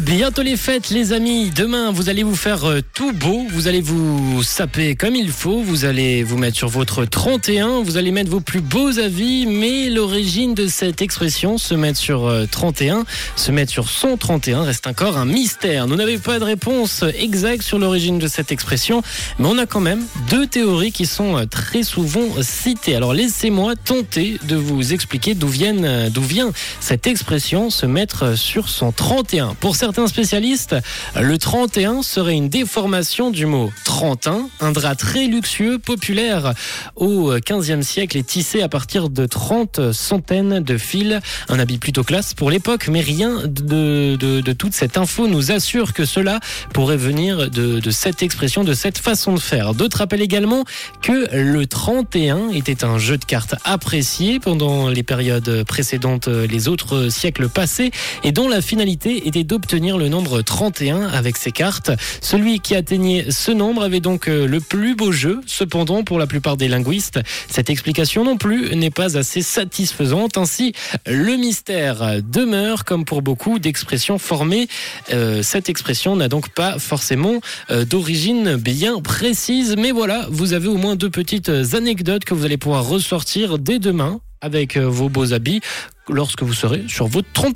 Bientôt les fêtes, les amis. Demain, vous allez vous faire euh, tout beau. Vous allez vous saper comme il faut. Vous allez vous mettre sur votre 31. Vous allez mettre vos plus beaux avis. Mais l'origine de cette expression, se mettre sur euh, 31, se mettre sur son 31, reste encore un mystère. Nous n'avons pas de réponse exacte sur l'origine de cette expression. Mais on a quand même deux théories qui sont euh, très souvent citées. Alors laissez-moi tenter de vous expliquer d'où euh, vient cette expression, se mettre sur son 31. Pour certains spécialistes, le 31 serait une déformation du mot 31, un drap très luxueux, populaire au 15e siècle et tissé à partir de 30 centaines de fils. Un habit plutôt classe pour l'époque, mais rien de, de, de toute cette info nous assure que cela pourrait venir de, de cette expression, de cette façon de faire. D'autres rappellent également que le 31 était un jeu de cartes apprécié pendant les périodes précédentes, les autres siècles passés, et dont la finalité était d'obtenir le nombre 31 avec ses cartes. Celui qui atteignait ce nombre avait donc euh, le plus beau jeu. Cependant, pour la plupart des linguistes, cette explication non plus n'est pas assez satisfaisante. Ainsi, le mystère demeure, comme pour beaucoup d'expressions formées. Euh, cette expression n'a donc pas forcément euh, d'origine bien précise. Mais voilà, vous avez au moins deux petites anecdotes que vous allez pouvoir ressortir dès demain avec vos beaux habits lorsque vous serez sur votre 30